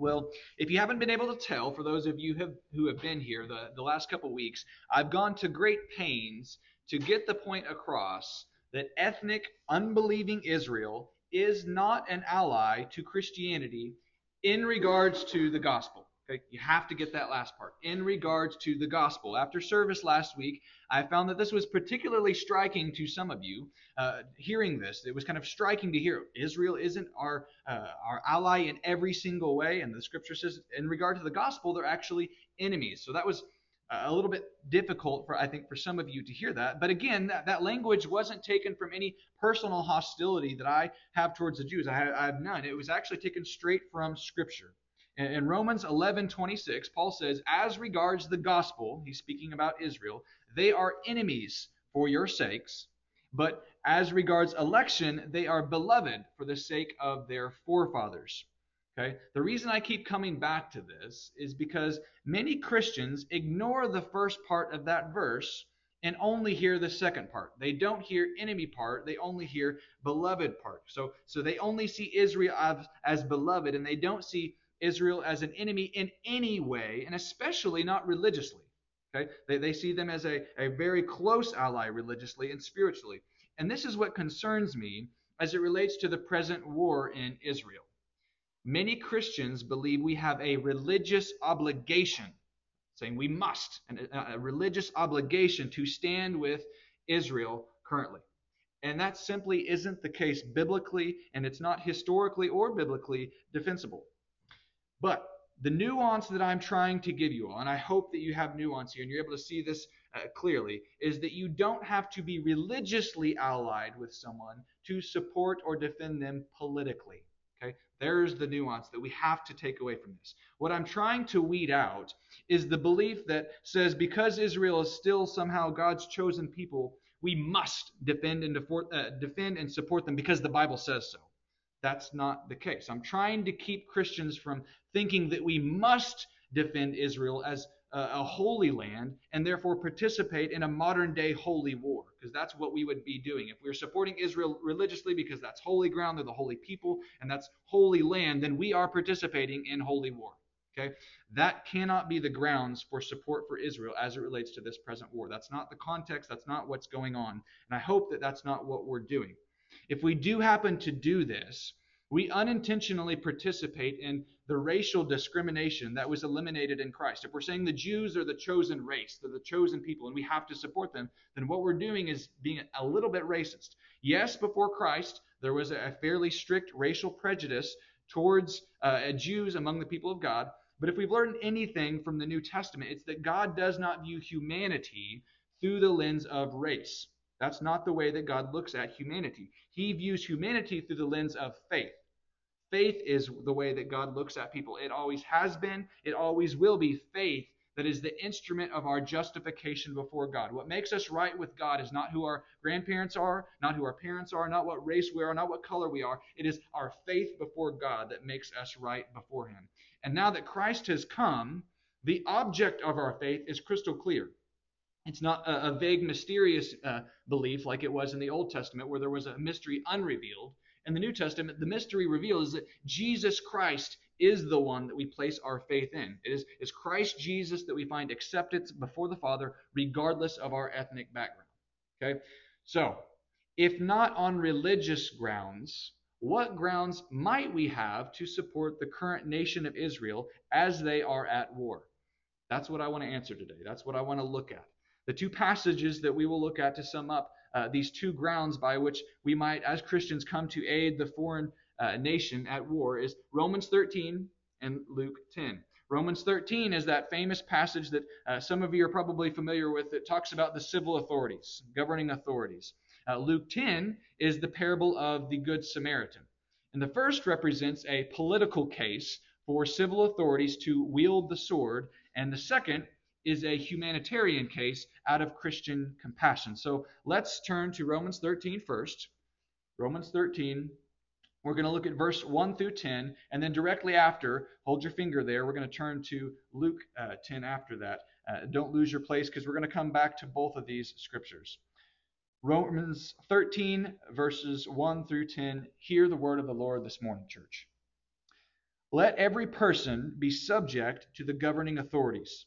Well, if you haven't been able to tell, for those of you have, who have been here the, the last couple weeks, I've gone to great pains to get the point across that ethnic, unbelieving Israel is not an ally to Christianity in regards to the gospel. Okay, you have to get that last part. In regards to the gospel. After service last week, I found that this was particularly striking to some of you. Uh, hearing this, it was kind of striking to hear Israel isn't our uh, our ally in every single way, and the scripture says in regard to the gospel, they're actually enemies. So that was a little bit difficult for I think for some of you to hear that. But again, that, that language wasn't taken from any personal hostility that I have towards the Jews. I have, I have none. It was actually taken straight from Scripture. In Romans 11:26, Paul says, "As regards the gospel, he's speaking about Israel, they are enemies for your sakes, but as regards election, they are beloved for the sake of their forefathers." Okay? The reason I keep coming back to this is because many Christians ignore the first part of that verse and only hear the second part. They don't hear enemy part, they only hear beloved part. So so they only see Israel as, as beloved and they don't see Israel as an enemy in any way, and especially not religiously. Okay? They, they see them as a, a very close ally religiously and spiritually. And this is what concerns me as it relates to the present war in Israel. Many Christians believe we have a religious obligation, saying we must, a religious obligation to stand with Israel currently. And that simply isn't the case biblically, and it's not historically or biblically defensible. But the nuance that I'm trying to give you all, and I hope that you have nuance here and you're able to see this uh, clearly, is that you don't have to be religiously allied with someone to support or defend them politically. Okay? There's the nuance that we have to take away from this. What I'm trying to weed out is the belief that says because Israel is still somehow God's chosen people, we must defend and, uh, defend and support them because the Bible says so. That's not the case. I'm trying to keep Christians from thinking that we must defend Israel as a, holy land and therefore participate in a modern day holy war, because that's what we would be doing. If we are supporting Israel religiously because that's holy ground, they're the holy people, and that's holy land, then we are participating in holy war. Okay? That cannot be the grounds for support for Israel as it relates to this present war. That's not the context. That's not what's going on. And I hope that that's not what we're doing. If we do happen to do this, we unintentionally participate in the racial discrimination that was eliminated in Christ. If we're saying the Jews are the chosen race, they're the chosen people, and we have to support them, then what we're doing is being a little bit racist. Yes, before Christ, there was a fairly strict racial prejudice towards uh, Jews among the people of God. But if we've learned anything from the New Testament, it's that God does not view humanity through the lens of race. That's not the way that God looks at humanity. He views humanity through the lens of faith. Faith is the way that God looks at people. It always has been, it always will be faith that is the instrument of our justification before God. What makes us right with God is not who our grandparents are, not who our parents are, not what race we are, not what color we are. It is our faith before God that makes us right before Him. And now that Christ has come, the object of our faith is crystal clear. It's not a, a vague, mysterious uh, belief like it was in the Old Testament where there was a mystery unrevealed. In the New Testament, the mystery revealed is that Jesus Christ is the one that we place our faith in. It is, is Christ Jesus that we find acceptance before the Father, regardless of our ethnic background. Okay? So, if not on religious grounds, what grounds might we have to support the current nation of Israel as they are at war? That's what I want to answer today. That's what I want to look at. The two passages that we will look at to sum up uh, these two grounds by which we might, as Christians, come to aid the foreign uh, nation at war is Romans 13 and Luke 10. Romans 13 is that famous passage that uh, some of you are probably familiar with that talks about the civil authorities, governing authorities. Uh, Luke 10 is the parable of the Good Samaritan. And the first represents a political case for civil authorities to wield the sword, and the second is a humanitarian case out of Christian compassion. So let's turn to Romans 13 first. Romans 13. We're going to look at verse 1 through 10, and then directly after, hold your finger there, we're going to turn to Luke uh, 10 after that. Uh, don't lose your place because we're going to come back to both of these scriptures. Romans 13, verses 1 through 10. Hear the word of the Lord this morning, church. let every person be subject to the governing authorities.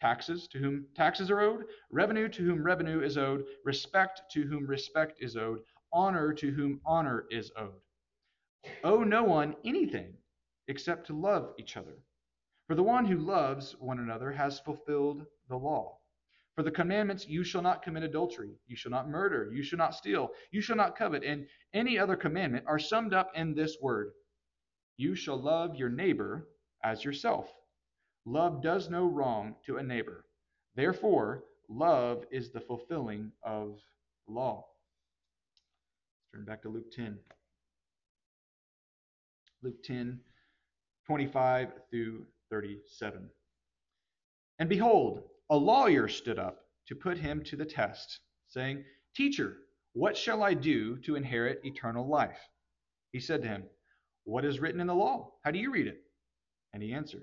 taxes to whom taxes are owed, revenue to whom revenue is owed, respect to whom respect is owed, honor to whom honor is owed. Owe no one anything except to love each other. For the one who loves one another has fulfilled the law. For the commandments, you shall not commit adultery, you shall not murder, you shall not steal, you shall not covet, and any other commandment are summed up in this word You shall love your neighbor as yourself. Love does no wrong to a neighbor. Therefore, love is the fulfilling of the law. Let's turn back to Luke 10. Luke 10, 25 through 37. And behold, a lawyer stood up to put him to the test, saying, Teacher, what shall I do to inherit eternal life? He said to him, What is written in the law? How do you read it? And he answered,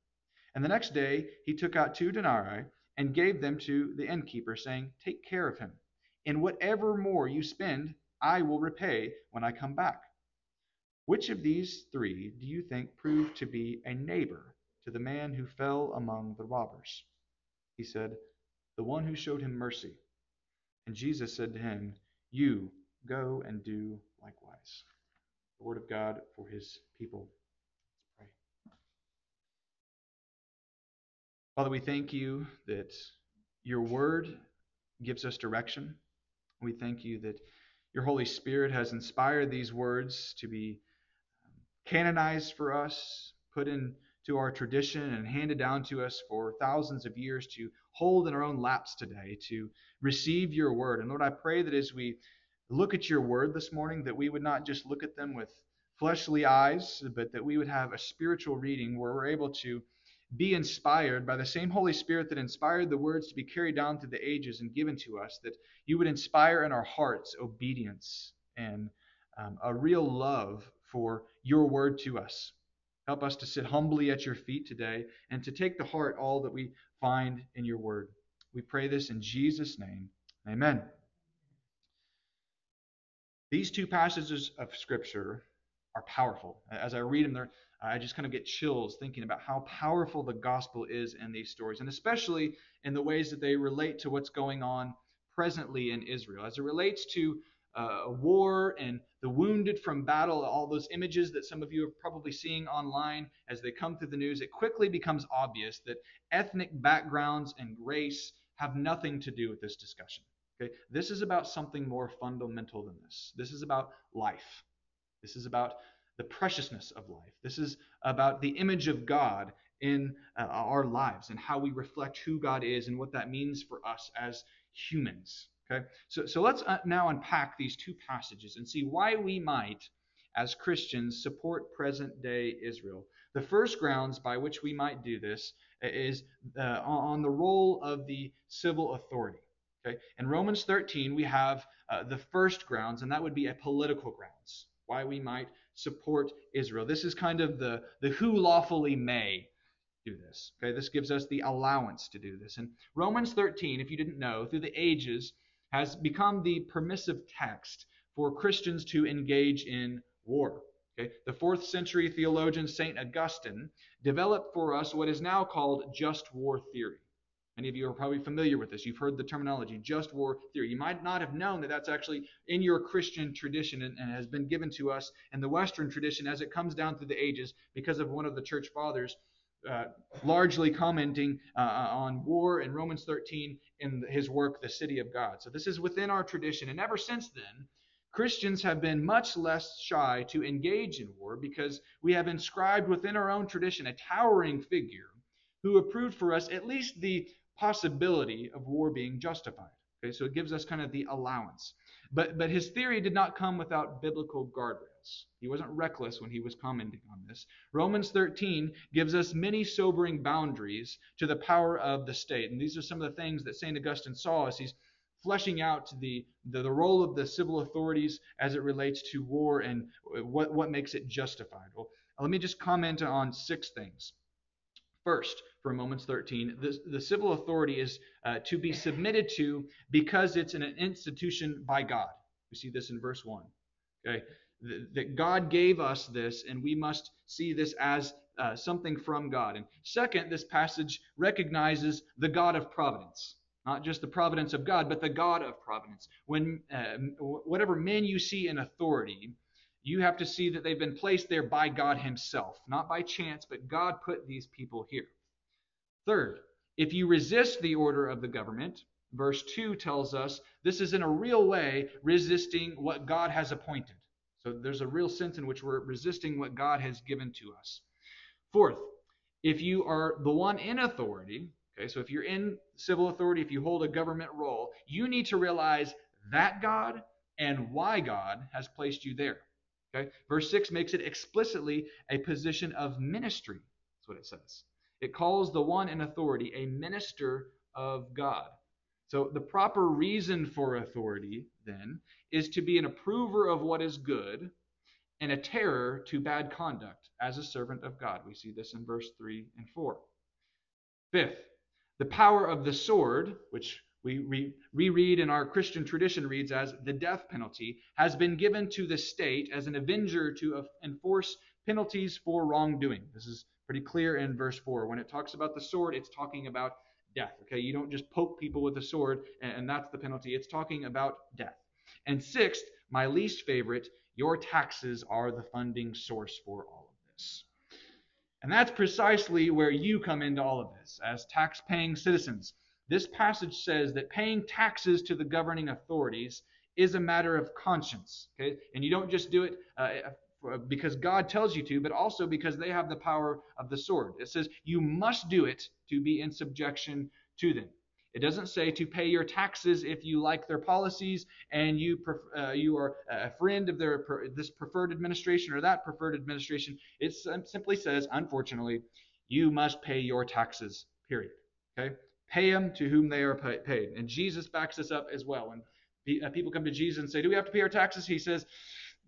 And the next day he took out two denarii and gave them to the innkeeper, saying, Take care of him. In whatever more you spend, I will repay when I come back. Which of these three do you think proved to be a neighbor to the man who fell among the robbers? He said, The one who showed him mercy. And Jesus said to him, You go and do likewise. The word of God for his people. Let's pray. Father, we thank you that your word gives us direction. We thank you that your Holy Spirit has inspired these words to be um, canonized for us, put into our tradition, and handed down to us for thousands of years to hold in our own laps today, to receive your word. And Lord, I pray that as we look at your word this morning, that we would not just look at them with fleshly eyes, but that we would have a spiritual reading where we're able to be inspired by the same Holy Spirit that inspired the words to be carried down through the ages and given to us, that you would inspire in our hearts obedience and um, a real love for your word to us. Help us to sit humbly at your feet today and to take to heart all that we find in your word. We pray this in Jesus' name. Amen. These two passages of Scripture are powerful. As I read them, I just kind of get chills thinking about how powerful the gospel is in these stories, and especially in the ways that they relate to what's going on presently in Israel. As it relates to uh, war and the wounded from battle, all those images that some of you are probably seeing online as they come through the news, it quickly becomes obvious that ethnic backgrounds and race have nothing to do with this discussion. Okay? This is about something more fundamental than this. This is about life. This is about the preciousness of life. This is about the image of God in uh, our lives and how we reflect who God is and what that means for us as humans. Okay, so, so let's uh, now unpack these two passages and see why we might, as Christians, support present day Israel. The first grounds by which we might do this is uh, on the role of the civil authority. Okay, in Romans 13, we have uh, the first grounds, and that would be a political grounds why we might support Israel. This is kind of the, the who lawfully may do this. Okay, this gives us the allowance to do this. And Romans 13, if you didn't know, through the ages has become the permissive text for Christians to engage in war. Okay? The fourth century theologian St. Augustine developed for us what is now called just war theory. Many of you are probably familiar with this. You've heard the terminology, just war theory. You might not have known that that's actually in your Christian tradition and, and, has been given to us in the Western tradition as it comes down through the ages because of one of the church fathers uh, largely commenting uh, on war in Romans 13 in his work, The City of God. So this is within our tradition. And ever since then, Christians have been much less shy to engage in war because we have inscribed within our own tradition a towering figure who approved for us at least the possibility of war being justified. Okay, so it gives us kind of the allowance. But, but his theory did not come without biblical guardrails. He wasn't reckless when he was commenting on this. Romans 13 gives us many sobering boundaries to the power of the state. And these are some of the things that St. Augustine saw as he's fleshing out the, the, the, role of the civil authorities as it relates to war and what, what makes it justified. Well, let me just comment on six things. First, for Romans 13, the, the civil authority is uh, to be submitted to because it's an institution by God. We see this in verse 1. Okay, that God gave us this, and we must see this as uh, something from God. And second, this passage recognizes the God of providence. Not just the providence of God, but the God of providence. When uh, whatever men you see in authority, you have to see that they've been placed there by God Himself, not by chance, but God put these people here. Third, if you resist the order of the government, verse 2 tells us this is in a real way resisting what God has appointed. So there's a real sense in which we're resisting what God has given to us. Fourth, if you are the one in authority, okay, so if you're in civil authority, if you hold a government role, you need to realize that God and why God has placed you there. Okay? Verse 6 makes it explicitly a position of ministry. That's what it says. It calls the one in authority a minister of God. So the proper reason for authority, then, is to be an approver of what is good and a terror to bad conduct as a servant of God. We see this in verse 3 and 4. Fifth, the power of the sword, which we re- reread in our Christian tradition reads as the death penalty, has been given to the state as an avenger to enforce penalties for wrongdoing. This is pretty clear in verse 4. When it talks about the sword, it's talking about death. Okay, you don't just poke people with a sword and, that's the penalty. It's talking about death. And sixth, my least favorite, your taxes are the funding source for all of this. And that's precisely where you come into all of this as tax paying citizens. This passage says that paying taxes to the governing authorities is a matter of conscience. Okay? And you don't just do it uh, because God tells you to, but also because they have the power of the sword. It says you must do it to be in subjection to them. It doesn't say to pay your taxes if you like their policies and you uh, you are a friend of their this preferred administration or that preferred administration. It simply says, unfortunately, you must pay your taxes. Period. Okay. Pay them to whom they are paid. And Jesus backs this up as well. When uh, people come to Jesus and say, Do we have to pay our taxes? He says,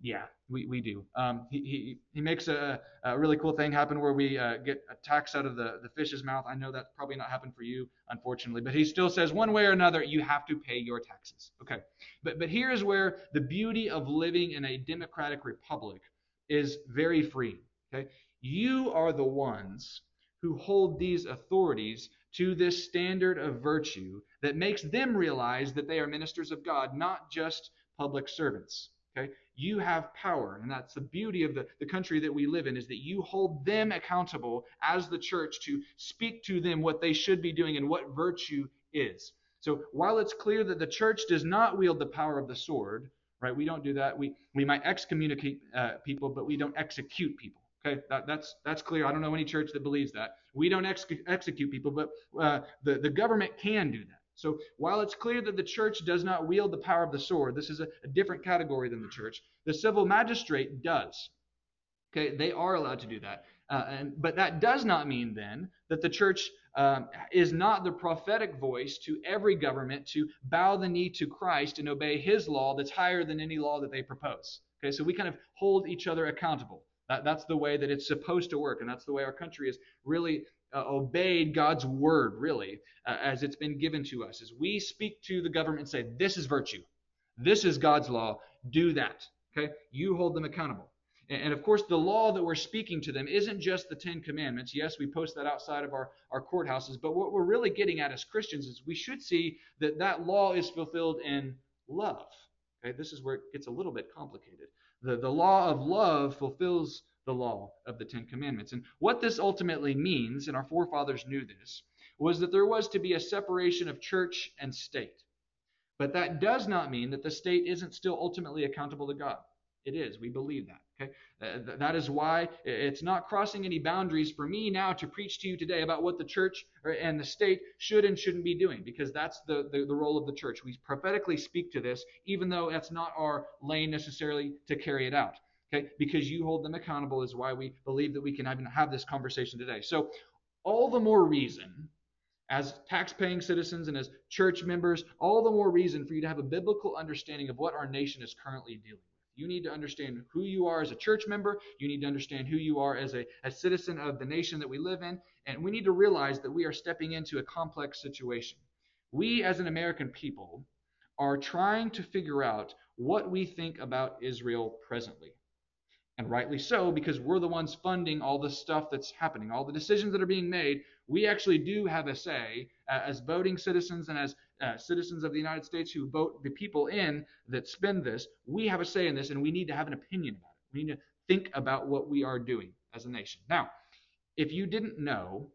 Yeah, we, we do. Um, he, he, he makes a, a really cool thing happen where we uh, get a tax out of the, the fish's mouth. I know that's probably not happened for you, unfortunately, but he still says, one way or another, you have to pay your taxes. Okay. But, but here is where the beauty of living in a democratic republic is very free. Okay. You are the ones who hold these authorities to this standard of virtue that makes them realize that they are ministers of God, not just public servants. Okay? You have power, and that's the beauty of the, the country that we live in, is that you hold them accountable as the church to speak to them what they should be doing and what virtue is. So while it's clear that the church does not wield the power of the sword, right? We don't do that. We we might excommunicate uh, people, but we don't execute people. Okay, that, that's that's clear. I don't know any church that believes that. We don't ex- execute people, but uh, the the government can do that. So while it's clear that the church does not wield the power of the sword, this is a, a different category than the church. The civil magistrate does. Okay, they are allowed to do that. Uh, and, but that does not mean then that the church um, is not the prophetic voice to every government to bow the knee to Christ and obey his law that's higher than any law that they propose. Okay, so we kind of hold each other accountable. That, that's the way that it's supposed to work, and that's the way our country is really uh, obeyed God's word, really, uh, as it's been given to us. As we speak to the government and say, This is virtue, this is God's law, do that. Okay, you hold them accountable. And of course, the law that we're speaking to them isn't just the Ten Commandments. Yes, we post that outside of our, our courthouses, but what we're really getting at as Christians is we should see that that law is fulfilled in love. Okay, this is where it gets a little bit complicated. The, the law of love fulfills the law of the Ten Commandments. And what this ultimately means, and our forefathers knew this, was that there was to be a separation of church and state. But that does not mean that the state isn't still ultimately accountable to God. It is. We believe that. Okay, uh, that is why it's not crossing any boundaries for me now to preach to you today about what the church and the state should and shouldn't be doing, because that's the, the, the role of the church. We prophetically speak to this, even though that's not our lane necessarily to carry it out. Okay, because you hold them accountable is why we believe that we can even have this conversation today. So, all the more reason as tax-paying citizens and as church members, all the more reason for you to have a biblical understanding of what our nation is currently dealing with. You need to understand who you are as a church member. You need to understand who you are as a, a citizen of the nation that we live in. And we need to realize that we are stepping into a complex situation. We, as an American people, are trying to figure out what we think about Israel presently. And rightly so, because we're the ones funding all the stuff that's happening, all the decisions that are being made. We actually do have a say uh, as voting citizens and as uh, citizens of the United States who vote the people in that spend this, we have a say in this and we need to have an opinion about it. We need to think about what we are doing as a nation. Now, if you didn't know,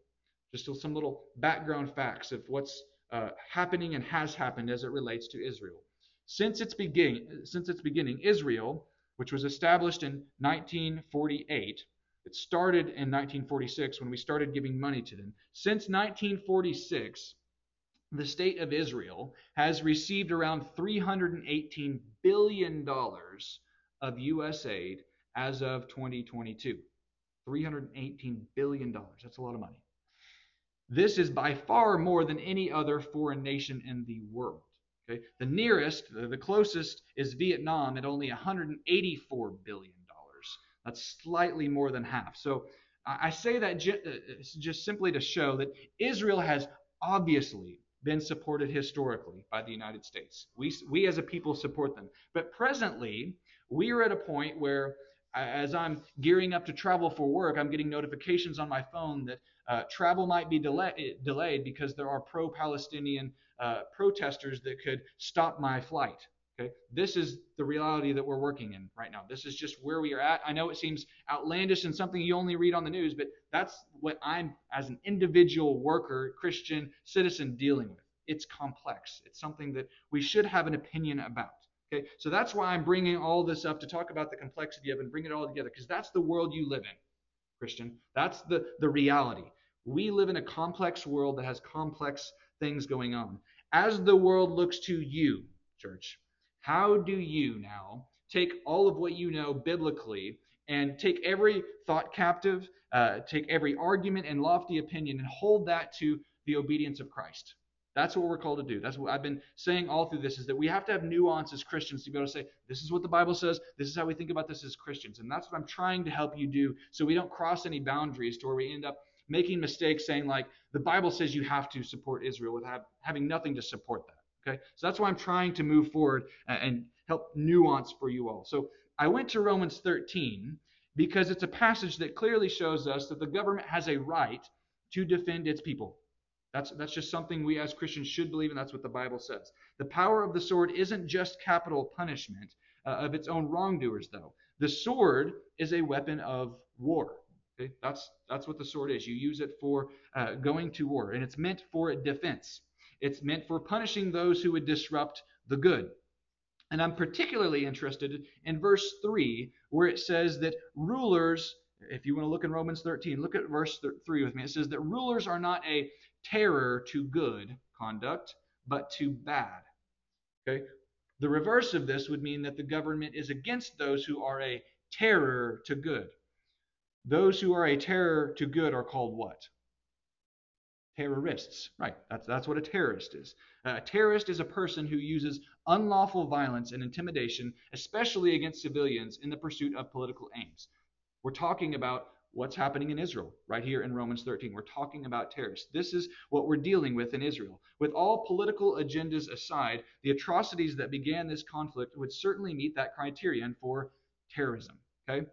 just some little background facts of what's uh, happening and has happened as it relates to Israel. Since its beginning, since its beginning, Israel, which was established in 1948, it started in 1946 when we started giving money to them. Since 1946, the state of Israel has received around $318 billion of U.S. aid as of 2022. $318 billion. That's a lot of money. This is by far more than any other foreign nation in the world. Okay? The nearest, the closest, is Vietnam at only $184 billion. That's slightly more than half. So I say that uh, just simply to show that Israel has obviously been supported historically by the United States. We, we as a people support them. But presently, we are at a point where, as I'm gearing up to travel for work, I'm getting notifications on my phone that uh, travel might be delay, delayed because there are pro Palestinian uh, protesters that could stop my flight. Okay? This is the reality that we're working in right now. This is just where we are at. I know it seems outlandish and something you only read on the news, but that's what I'm, as an individual worker, Christian citizen, dealing with. It's complex. It's something that we should have an opinion about. Okay, so that's why I'm bringing all this up to talk about the complexity of and bring it all together, because that's the world you live in, Christian. That's the, the reality. We live in a complex world that has complex things going on. As the world looks to you, church, how do you now take all of what you know biblically and take every thought captive, uh, take every argument and lofty opinion, and hold that to the obedience of Christ? That's what we're called to do. That's what I've been saying all through this is that we have to have nuance as Christians to be able to say, this is what the Bible says, this is how we think about this as Christians. And that's what I'm trying to help you do so we don't cross any boundaries to where we end up making mistakes saying, like, the Bible says you have to support Israel with have, having nothing to support that. Okay, so that's why I'm trying to move forward and help nuance for you all. So I went to Romans 13 because it's a passage that clearly shows us that the government has a right to defend its people. That's, that's just something we as Christians should believe, and that's what the Bible says. The power of the sword isn't just capital punishment uh, of its own wrongdoers, though. The sword is a weapon of war. Okay? That's, that's what the sword is. You use it for uh, going to war, and it's meant for defense. It's meant for punishing those who would disrupt the good. And I'm particularly interested in verse 3, where it says that rulers If you want to look in Romans 13, look at verse 3 with me. It says that rulers are not a terror to good conduct, but to bad. Okay? The reverse of this would mean that the government is against those who are a terror to good. Those who are a terror to good are called what? Terrorists. Right. That's, that's what a terrorist is. A terrorist is a person who uses unlawful violence and intimidation, especially against civilians, in the pursuit of political aims. We're talking about what's happening in Israel right here in Romans 13. We're talking about terrorists. This is what we're dealing with in Israel. With all political agendas aside, the atrocities that began this conflict would certainly meet that criterion for terrorism. Okay?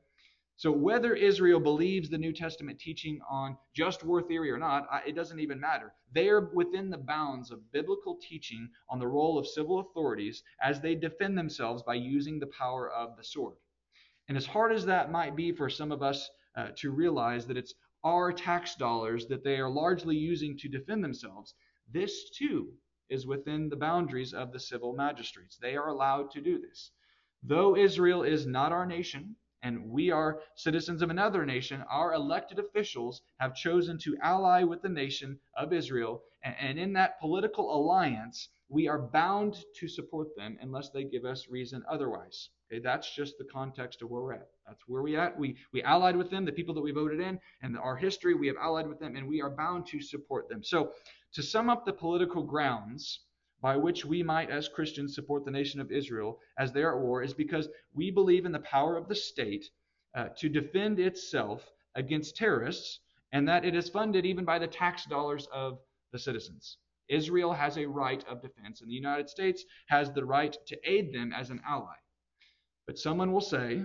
So whether Israel believes the New Testament teaching on just war theory or not, it doesn't even matter. They are within the bounds of biblical teaching on the role of civil authorities as they defend themselves by using the power of the sword. And as hard as that might be for some of us uh, to realize that it's our tax dollars that they are largely using to defend themselves, this too is within the boundaries of the civil magistrates. They are allowed to do this. Though Israel is not our nation, and we are citizens of another nation, our elected officials have chosen to ally with the nation of Israel. And in that political alliance, we are bound to support them unless they give us reason otherwise. Okay, that's just the context of where we're at. That's where we at. We we allied with them, the people that we voted in, and our history. We have allied with them, and we are bound to support them. So, to sum up the political grounds by which we might, as Christians, support the nation of Israel as they are at war, is because we believe in the power of the state uh, to defend itself against terrorists, and that it is funded even by the tax dollars of the citizens. Israel has a right of defense, and the United States has the right to aid them as an ally. But someone will say,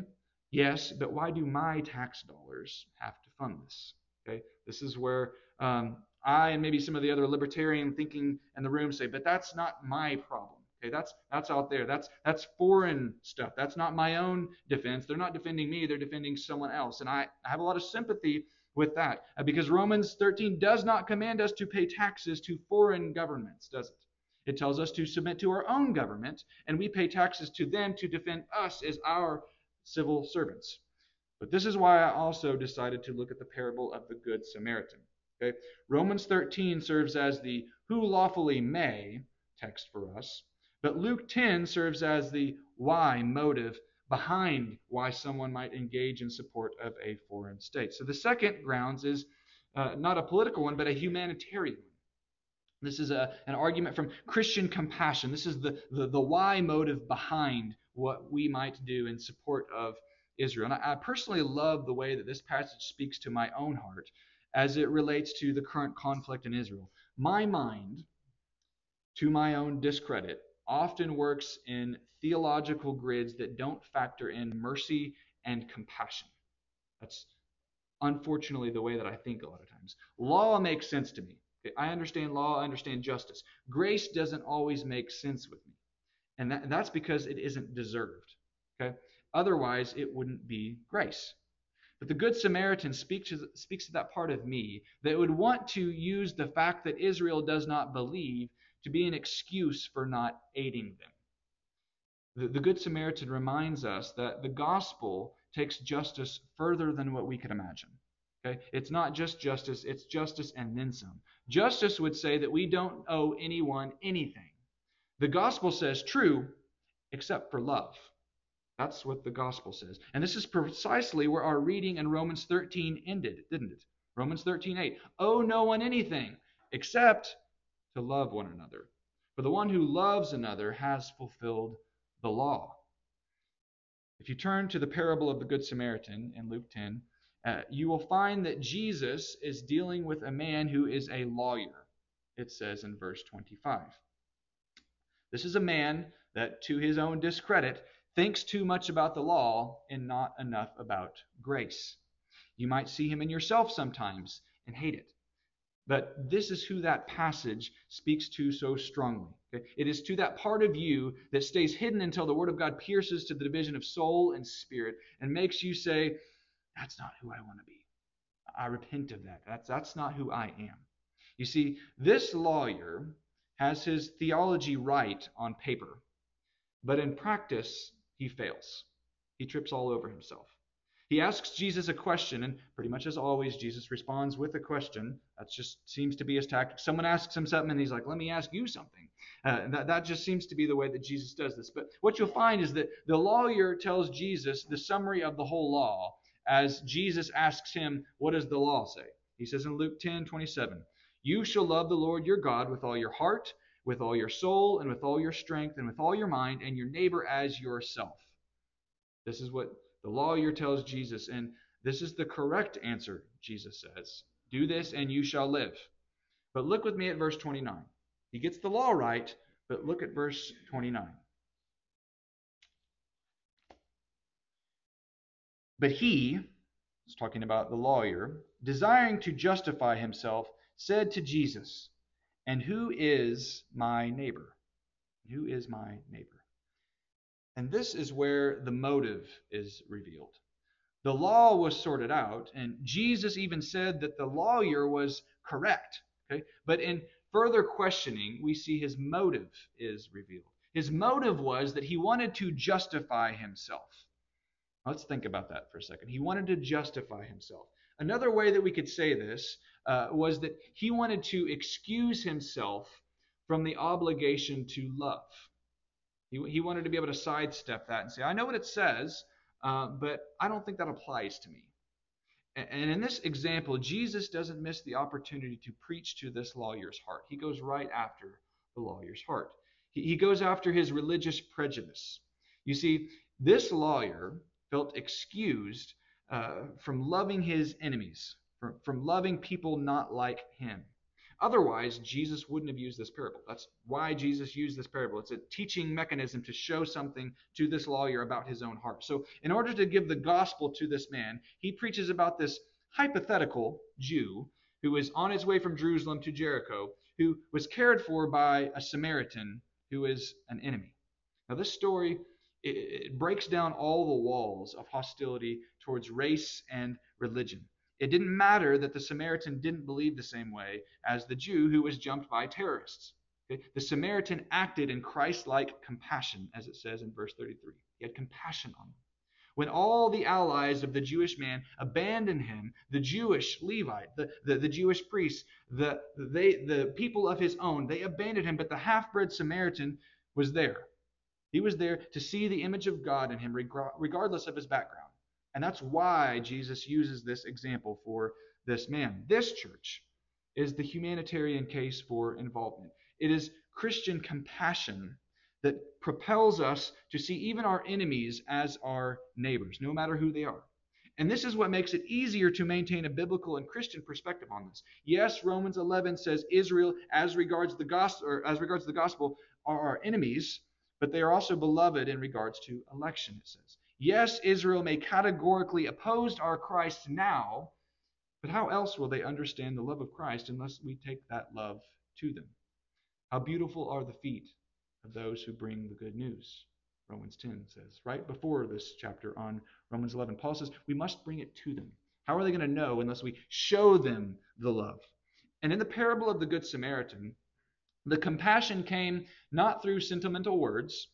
yes, but why do my tax dollars have to fund this? Okay, this is where um, I and maybe some of the other libertarian thinking in the room say, but that's not my problem. Okay, that's that's out there. That's that's foreign stuff. That's not my own defense. They're not defending me. They're defending someone else. And I, I have a lot of sympathy with that uh, because Romans 13 does not command us to pay taxes to foreign governments, does it? It tells us to submit to our own government, and we pay taxes to them to defend us as our civil servants. But this is why I also decided to look at the parable of the Good Samaritan. Okay? Romans 13 serves as the who lawfully may text for us, but Luke 10 serves as the why motive behind why someone might engage in support of a foreign state. So the second grounds is uh, not a political one, but a humanitarian one. This is a, an argument from Christian compassion. This is the, the, the why motive behind what we might do in support of Israel. And I, I personally love the way that this passage speaks to my own heart as it relates to the current conflict in Israel. My mind, to my own discredit, often works in theological grids that don't factor in mercy and compassion. That's unfortunately the way that I think a lot of times. Law makes sense to me. I understand law, I understand justice. Grace doesn't always make sense with me. And that, that's because it isn't deserved. Okay? Otherwise, it wouldn't be grace. But the Good Samaritan speaks to, speaks to that part of me that would want to use the fact that Israel does not believe to be an excuse for not aiding them. The, the Good Samaritan reminds us that the gospel takes justice further than what we could imagine. Okay? It's not just justice, it's justice and then some. Justice would say that we don't owe anyone anything. The gospel says true, except for love. That's what the gospel says. And this is precisely where our reading in Romans 13 ended, didn't it? Romans 13:8. Owe no one anything except to love one another. For the one who loves another has fulfilled the law. If you turn to the parable of the Good Samaritan in Luke 10, uh, you will find that Jesus is dealing with a man who is a lawyer, it says in verse 25. This is a man that, to his own discredit, thinks too much about the law and not enough about grace. You might see him in yourself sometimes and hate it. But this is who that passage speaks to so strongly. It is to that part of you that stays hidden until the Word of God pierces to the division of soul and spirit and makes you say, That's not who I want to be. I repent of that. That's, that's not who I am. You see, this lawyer has his theology right on paper, but in practice, he fails. He trips all over himself. He asks Jesus a question, and pretty much as always, Jesus responds with a question. That just seems to be his tactic. Someone asks him something, and he's like, Let me ask you something. Uh, that, that just seems to be the way that Jesus does this. But what you'll find is that the lawyer tells Jesus the summary of the whole law as Jesus asks him, What does the law say? He says in Luke 10 27, You shall love the Lord your God with all your heart, with all your soul, and with all your strength, and with all your mind, and your neighbor as yourself. This is what the lawyer tells Jesus, and this is the correct answer, Jesus says Do this, and you shall live. But look with me at verse 29. He gets the law right, but look at verse 29. But he, is talking about the lawyer, desiring to justify himself, said to Jesus, And who is my neighbor? Who is my neighbor? And this is where the motive is revealed. The law was sorted out, and Jesus even said that the lawyer was correct. Okay? But in further questioning, we see his motive is revealed. His motive was that he wanted to justify himself. Let's think about that for a second. He wanted to justify himself. Another way that we could say this uh, was that he wanted to excuse himself from the obligation to love. He, he wanted to be able to sidestep that and say, I know what it says, uh, but I don't think that applies to me. And, in this example, Jesus doesn't miss the opportunity to preach to this lawyer's heart. He goes right after the lawyer's heart. He, he goes after his religious prejudice. You see, this lawyer felt excused uh, from loving his enemies, from, from loving people not like him. Otherwise, Jesus wouldn't have used this parable. That's why Jesus used this parable. It's a teaching mechanism to show something to this lawyer about his own heart. So, in order to give the gospel to this man, he preaches about this hypothetical Jew who was on his way from Jerusalem to Jericho, who was cared for by a Samaritan who is an enemy. Now, this story it, breaks down all the walls of hostility towards race and religion. It didn't matter that the Samaritan didn't believe the same way as the Jew who was jumped by terrorists. The Samaritan acted in Christ like compassion, as it says in verse 33. He had compassion on them. When all the allies of the Jewish man abandoned him, the Jewish Levite, the, the, the Jewish priests, the, they, the people of his own, they abandoned him, but the half bred Samaritan was there. He was there to see the image of God in him, regardless of his background. And that's why Jesus uses this example for this man. This church is the humanitarian case for involvement. It is Christian compassion that propels us to see even our enemies as our neighbors, no matter who they are. And this is what makes it easier to maintain a biblical and Christian perspective on this. Yes, Romans 11 says Israel, as regards the gospel, or as regards the gospel, are our enemies, but they are also beloved in regards to election. It says Yes, Israel may categorically oppose our Christ now, but how else will they understand the love of Christ unless we take that love to them? How beautiful are the feet of those who bring the good news. Romans 10 says, right before this chapter on Romans 11, Paul says, we must bring it to them. How are they going to know unless we show them the love? And in the parable of the Good Samaritan, the compassion came not through sentimental words,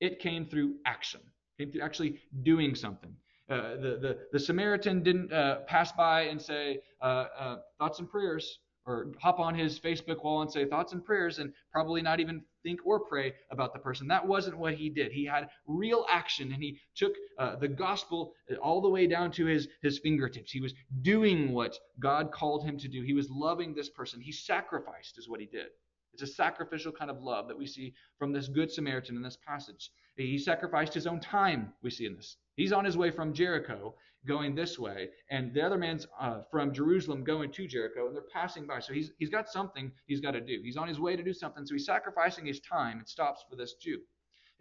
it came through action through actually doing something. Uh, the, the, the Samaritan didn't uh, pass by and say uh, uh, thoughts and prayers, or hop on his Facebook wall and say thoughts and prayers, and probably not even think or pray about the person. That wasn't what he did. He had real action, and he took uh, the gospel all the way down to his, his fingertips. He was doing what God called him to do. He was loving this person. He sacrificed, is what he did. It's a sacrificial kind of love that we see from this Good Samaritan in this passage. He sacrificed his own time, we see in this. He's on his way from Jericho going this way, and the other man's uh, from Jerusalem going to Jericho, and they're passing by. So he's, he's got something he's got to do. He's on his way to do something, so he's sacrificing his time and stops for this Jew.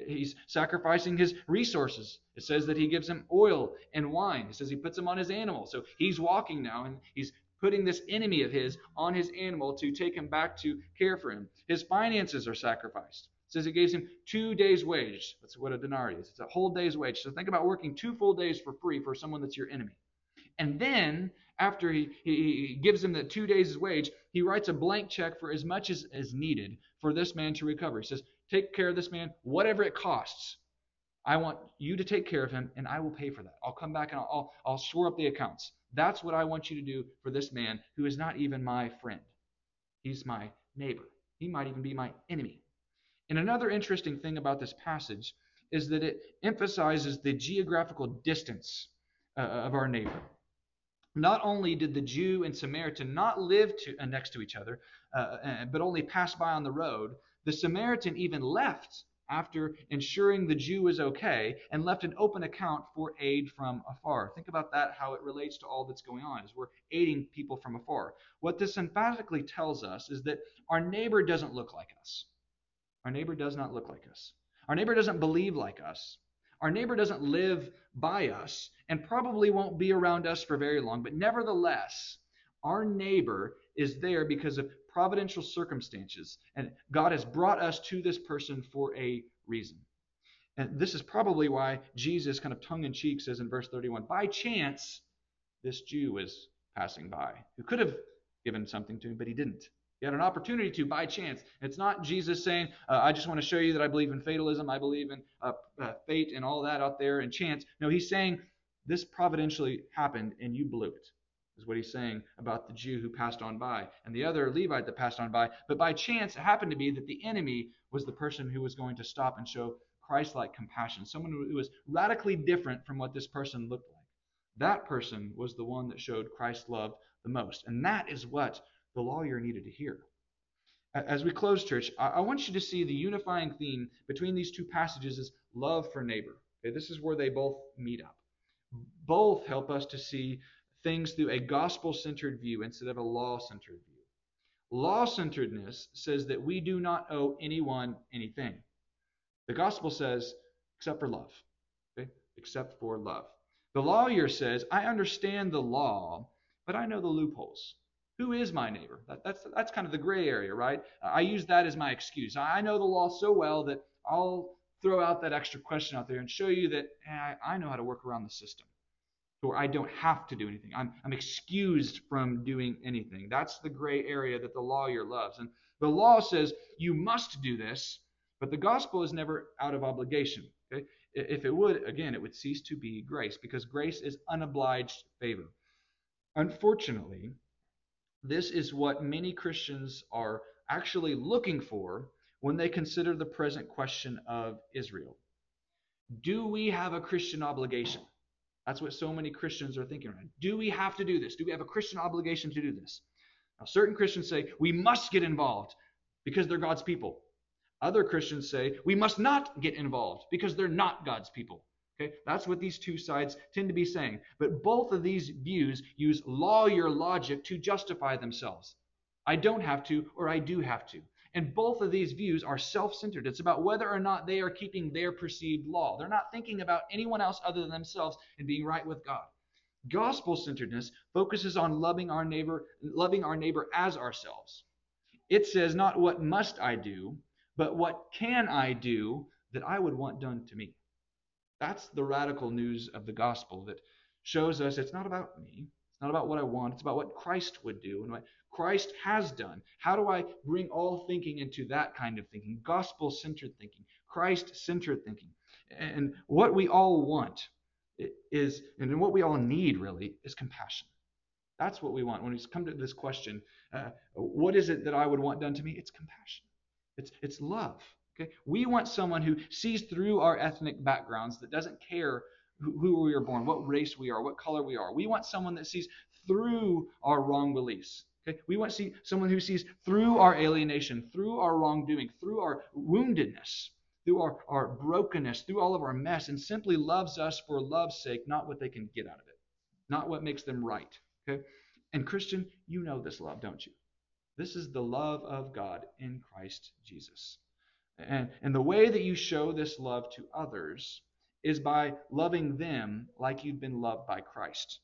He's sacrificing his resources. It says that he gives him oil and wine. It says he puts him on his animal. So he's walking now, and he's putting this enemy of his on his animal to take him back to care for him. His finances are sacrificed. It says it gives him two days' wage. That's what a denarius is. It's a whole day's wage. So think about working two full days for free for someone that's your enemy. And then, after he, he, gives him the two days' wage, he writes a blank check for as much as is needed for this man to recover. He says, Take care of this man, whatever it costs. I want you to take care of him, and I will pay for that. I'll come back and I'll, I'll, I'll shore up the accounts. That's what I want you to do for this man who is not even my friend. He's my neighbor. He might even be my enemy. And another interesting thing about this passage is that it emphasizes the geographical distance uh, of our neighbor. Not only did the Jew and Samaritan not live to, uh, next to each other, uh, uh but only pass by on the road, the Samaritan even left after ensuring the Jew is okay and left an open account for aid from afar. Think about that, how it relates to all that's going on, as we're aiding people from afar. What this emphatically tells us is that our neighbor doesn't look like us. Our neighbor does not look like us. Our neighbor doesn't believe like us. Our neighbor doesn't live by us and probably won't be around us for very long, but nevertheless, our neighbor is there because of providential circumstances. And God has brought us to this person for a reason. And this is probably why Jesus, kind of tongue in cheek, says in verse 31 By chance, this Jew was passing by who could have given something to him, but he didn't. He had an opportunity to by chance. It's not Jesus saying, uh, I just want to show you that I believe in fatalism, I believe in uh, uh, fate and all that out there and chance. No, he's saying this providentially happened and you blew it is what he's saying about the Jew who passed on by and the other Levite that passed on by. But by chance, it happened to be that the enemy was the person who was going to stop and show Christ like compassion, someone who was radically different from what this person looked like. That person was the one that showed Christ's love the most. And that is what the lawyer needed to hear. As we close, church, I want you to see the unifying theme between these two passages is love for neighbor. Okay, this is where they both meet up. Both help us to see things through a gospel centered view instead of a law centered view. Law centeredness says that we do not owe anyone anything. The gospel says, except for love. Okay? Except for love. The lawyer says, I understand the law, but I know the loopholes. Who is my neighbor? That, that's, that's kind of the gray area, right? I use that as my excuse. I know the law so well that I'll throw out that extra question out there and show you that eh, I, I know how to work around the system or I don't have to do anything. I'm, I'm excused from doing anything. That's the gray area that the lawyer loves. And the law says you must do this, but the gospel is never out of obligation. Okay? If it would, again, it would cease to be grace because grace is unobliged favor. Unfortunately, this is what many Christians are actually looking for when they consider the present question of Israel. Do we have a Christian obligation? That's what so many Christians are thinking right Do we have to do this? Do we have a Christian obligation to do this? Now, certain Christians say we must get involved because they're God's people. Other Christians say we must not get involved because they're not God's people. Okay? That's what these two sides tend to be saying. But both of these views use lawyer logic to justify themselves. I don't have to, or I do have to. And both of these views are self centered. It's about whether or not they are keeping their perceived law. They're not thinking about anyone else other than themselves and being right with God. Gospel centeredness focuses on loving our neighbor, loving our neighbor as ourselves. It says not what must I do, but what can I do that I would want done to me. That's the radical news of the gospel that shows us it's not about me. It's not about what I want. It's about what Christ would do and what Christ has done. How do I bring all thinking into that kind of thinking? Gospel centered thinking, Christ centered thinking. And what we all want is, and what we all need really, is compassion. That's what we want. When we come to this question, uh, what is it that I would want done to me? It's compassion. It's, it's love. Okay? We want someone who sees through our ethnic backgrounds, that doesn't care who, who we are born, what race we are, what color we are. We want someone that sees through our wrong beliefs, Okay? We want to see someone who sees through our alienation, through our wrongdoing, through our woundedness, through our, our brokenness, through all of our mess, and simply loves us for love's sake, not what they can get out of it, not what makes them right. Okay? And Christian, you know this love, don't you? This is the love of God in Christ Jesus. And, and the way that you show this love to others is by loving them like you've been loved by Christ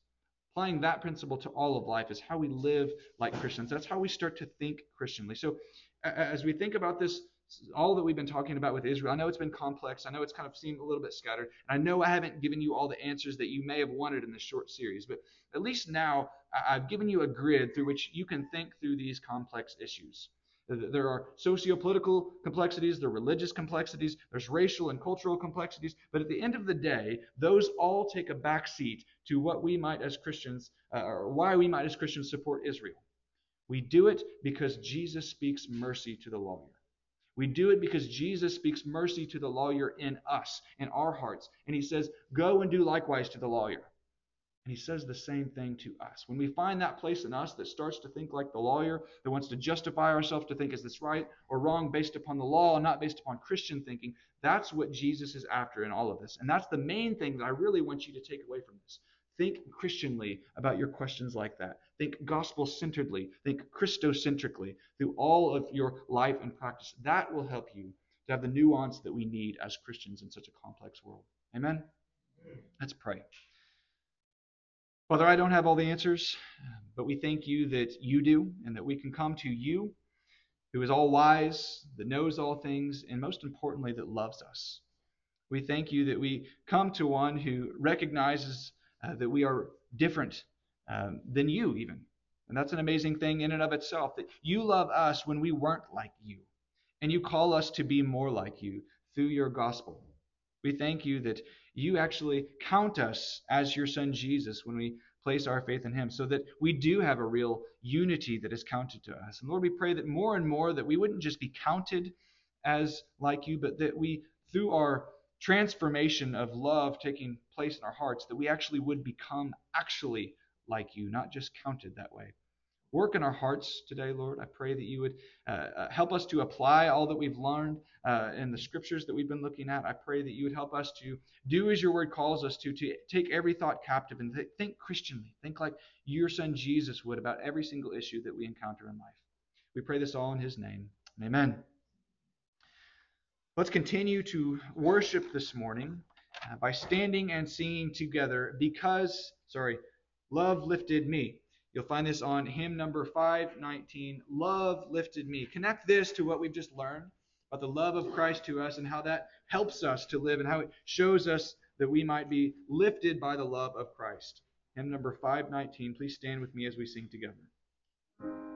applying that principle to all of life is how we live like Christians. That's how we start to think Christianly. So, as we think about this, all that we've been talking about with Israel, I know it's been complex. I know it's kind of seemed a little bit scattered. And I know I haven't given you all the answers that you may have wanted in this short series, but at least now I've given you a grid through which you can think through these complex issues. There are socio-political complexities, there are religious complexities, there's racial and cultural complexities, but at the end of the day, those all take a backseat to what we might as Christians, uh, or why we might as Christians support Israel. We do it because Jesus speaks mercy to the lawyer. We do it because Jesus speaks mercy to the lawyer in us, in our hearts. And he says, Go and do likewise to the lawyer. And he says the same thing to us. When we find that place in us that starts to think like the lawyer, that wants to justify ourselves to think is this right or wrong based upon the law not based upon Christian thinking, that's what Jesus is after in all of this. And that's the main thing that I really want you to take away from this. Think Christianly about your questions like that. Think gospel centeredly. Think Christocentrically through all of your life and practice. That will help you to have the nuance that we need as Christians in such a complex world. Amen? Let's pray. Father, I don't have all the answers, but we thank you that you do and that we can come to you who is all wise, that knows all things, and most importantly, that loves us. We thank you that we come to one who recognizes uh, that we are different um, than you, even. And that's an amazing thing in and of itself that you love us when we weren't like you. And you call us to be more like you through your gospel. We thank you that you actually count us as your son Jesus when we place our faith in him so that we do have a real unity that is counted to us. And Lord, we pray that more and more that we wouldn't just be counted as like you, but that we, through our transformation of love taking place in our hearts, that we actually would become actually like you, not just counted that way. Work in our hearts today, Lord. I pray that you would uh, uh, help us to apply all that we've learned uh, in the scriptures that we've been looking at. I pray that you would help us to do as your word calls us to, to take every thought captive and th- think Christianly. Think like your son Jesus would about every single issue that we encounter in life. We pray this all in his name. Amen. Let's continue to worship this morning uh, by standing and singing together because, sorry, love lifted me. You'll find this on hymn number 519, Love Lifted Me. Connect this to what we've just learned about the love of Christ to us and how that helps us to live and how it shows us that we might be lifted by the love of Christ. Hymn number 519. Please stand with me as we sing together.